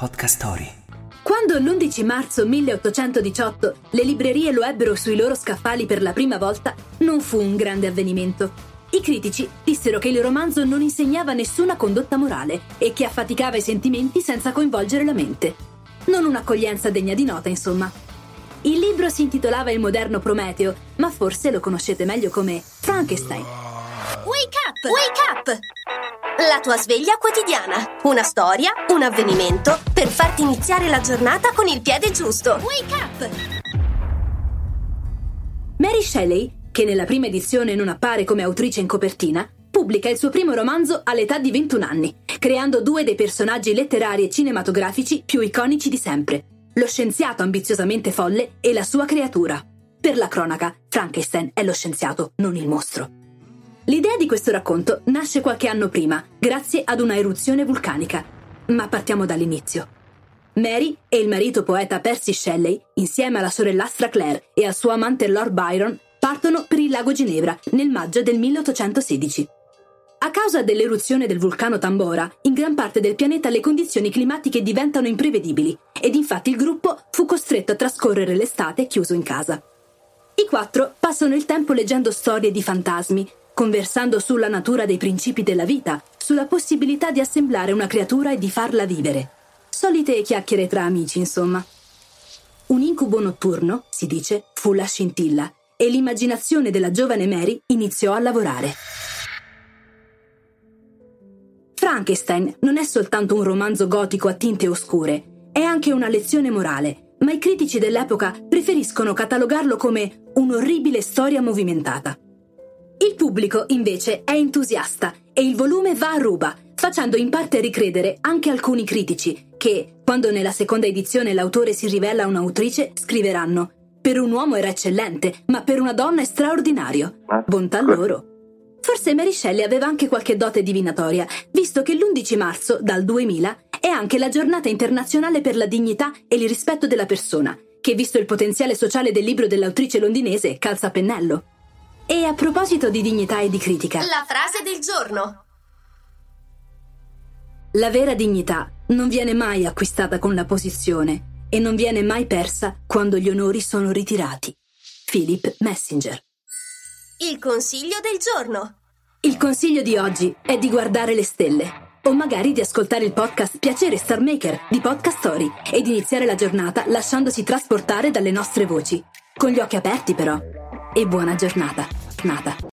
Podcast Story. Quando l'11 marzo 1818 le librerie lo ebbero sui loro scaffali per la prima volta, non fu un grande avvenimento. I critici dissero che il romanzo non insegnava nessuna condotta morale e che affaticava i sentimenti senza coinvolgere la mente. Non un'accoglienza degna di nota, insomma. Il libro si intitolava Il moderno Prometeo, ma forse lo conoscete meglio come Frankenstein. Wake up! Wake up! La tua sveglia quotidiana. Una storia, un avvenimento per farti iniziare la giornata con il piede giusto. Wake up! Mary Shelley, che nella prima edizione non appare come autrice in copertina, pubblica il suo primo romanzo all'età di 21 anni, creando due dei personaggi letterari e cinematografici più iconici di sempre, lo scienziato ambiziosamente folle e la sua creatura. Per la cronaca, Frankenstein è lo scienziato, non il mostro. L'idea di questo racconto nasce qualche anno prima, grazie ad una eruzione vulcanica. Ma partiamo dall'inizio. Mary e il marito poeta Percy Shelley, insieme alla sorellastra Claire e al suo amante Lord Byron, partono per il lago Ginevra nel maggio del 1816. A causa dell'eruzione del vulcano Tambora, in gran parte del pianeta le condizioni climatiche diventano imprevedibili ed infatti il gruppo fu costretto a trascorrere l'estate chiuso in casa. I quattro passano il tempo leggendo storie di fantasmi, conversando sulla natura dei principi della vita, sulla possibilità di assemblare una creatura e di farla vivere. Solite chiacchiere tra amici, insomma. Un incubo notturno, si dice, fu la scintilla e l'immaginazione della giovane Mary iniziò a lavorare. Frankenstein non è soltanto un romanzo gotico a tinte oscure, è anche una lezione morale, ma i critici dell'epoca preferiscono catalogarlo come un'orribile storia movimentata. Il pubblico, invece, è entusiasta e il volume va a ruba, facendo in parte ricredere anche alcuni critici che, quando nella seconda edizione l'autore si rivela un'autrice, scriveranno per un uomo era eccellente, ma per una donna è straordinario. Bontà loro. Forse Mary Shelley aveva anche qualche dote divinatoria, visto che l'11 marzo, dal 2000, è anche la giornata internazionale per la dignità e il rispetto della persona, che visto il potenziale sociale del libro dell'autrice londinese calza a pennello. E a proposito di dignità e di critica, La frase del giorno. la vera dignità non viene mai acquistata con la posizione e non viene mai persa quando gli onori sono ritirati. Philip Messenger. Il consiglio del giorno. Il consiglio di oggi è di guardare le stelle. O magari di ascoltare il podcast Piacere Star Maker di Podcast Story ed iniziare la giornata lasciandosi trasportare dalle nostre voci. Con gli occhi aperti però. E buona giornata. nada.